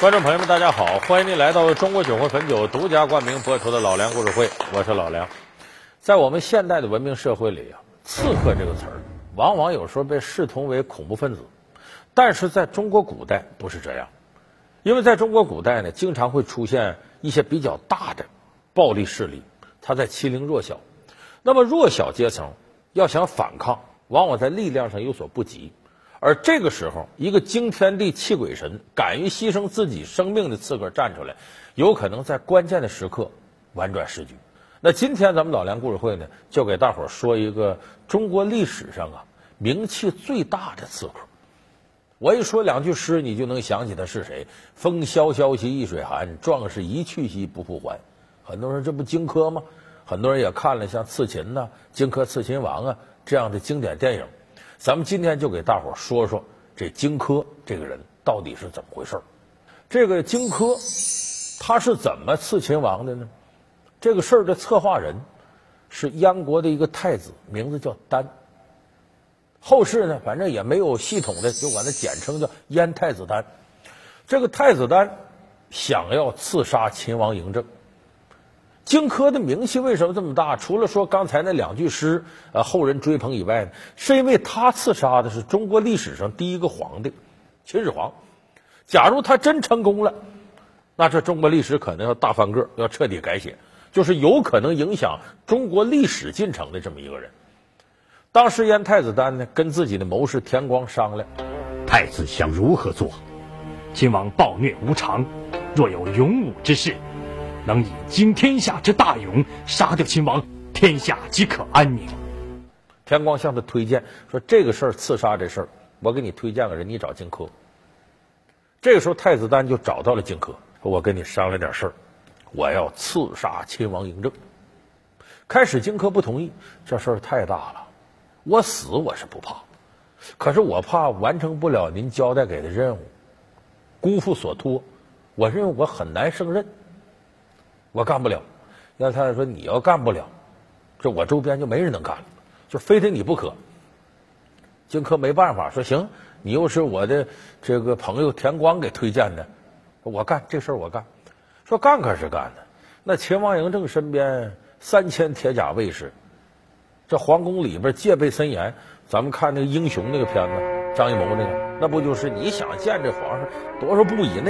观众朋友们，大家好！欢迎您来到中国酒会汾酒独家冠名播出的《老梁故事会》，我是老梁。在我们现代的文明社会里啊，“刺客”这个词儿，往往有时候被视同为恐怖分子，但是在中国古代不是这样，因为在中国古代呢，经常会出现一些比较大的暴力势力，他在欺凌弱小。那么弱小阶层要想反抗，往往在力量上有所不及。而这个时候，一个惊天地泣鬼神、敢于牺牲自己生命的刺客站出来，有可能在关键的时刻婉转时局。那今天咱们老梁故事会呢，就给大伙儿说一个中国历史上啊名气最大的刺客。我一说两句诗，你就能想起他是谁：“风萧萧兮易水寒，壮士一去兮不复还。”很多人这不荆轲吗？很多人也看了像《刺秦》呐，《荆轲刺秦王》啊这样的经典电影。咱们今天就给大伙说说这荆轲这个人到底是怎么回事这个荆轲他是怎么刺秦王的呢？这个事儿的策划人是燕国的一个太子，名字叫丹。后世呢，反正也没有系统的，就管他简称叫燕太子丹。这个太子丹想要刺杀秦王嬴政。荆轲的名气为什么这么大？除了说刚才那两句诗，呃，后人追捧以外呢，是因为他刺杀的是中国历史上第一个皇帝，秦始皇。假如他真成功了，那这中国历史可能要大翻个，要彻底改写，就是有可能影响中国历史进程的这么一个人。当时燕太子丹呢，跟自己的谋士田光商量，太子想如何做？秦王暴虐无常，若有勇武之士。能以惊天下之大勇杀掉秦王，天下即可安宁。田光向他推荐说：“这个事儿，刺杀这事儿，我给你推荐个人，你找荆轲。”这个时候，太子丹就找到了荆轲，说：“我跟你商量点事儿，我要刺杀秦王嬴政。”开始，荆轲不同意，这事儿太大了，我死我是不怕，可是我怕完成不了您交代给的任务，辜负所托，我认为我很难胜任。我干不了，杨太太说：“你要干不了，这我周边就没人能干了，就非得你不可。”荆轲没办法，说：“行，你又是我的这个朋友田光给推荐的，我干这事儿我干。”说干可是干的，那秦王嬴政身边三千铁甲卫士，这皇宫里边戒备森严。咱们看那个英雄那个片子，张艺谋那个，那不就是你想见这皇上多少步以内？